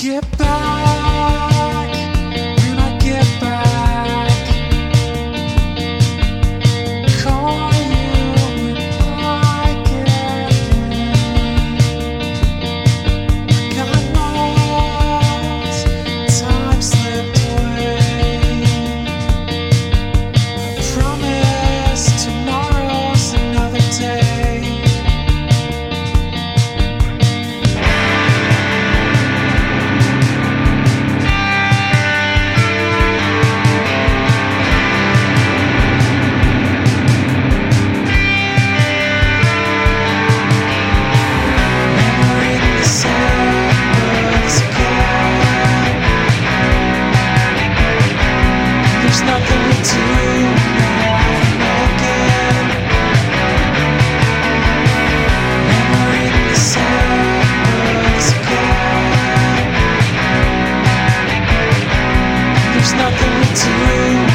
Get back. to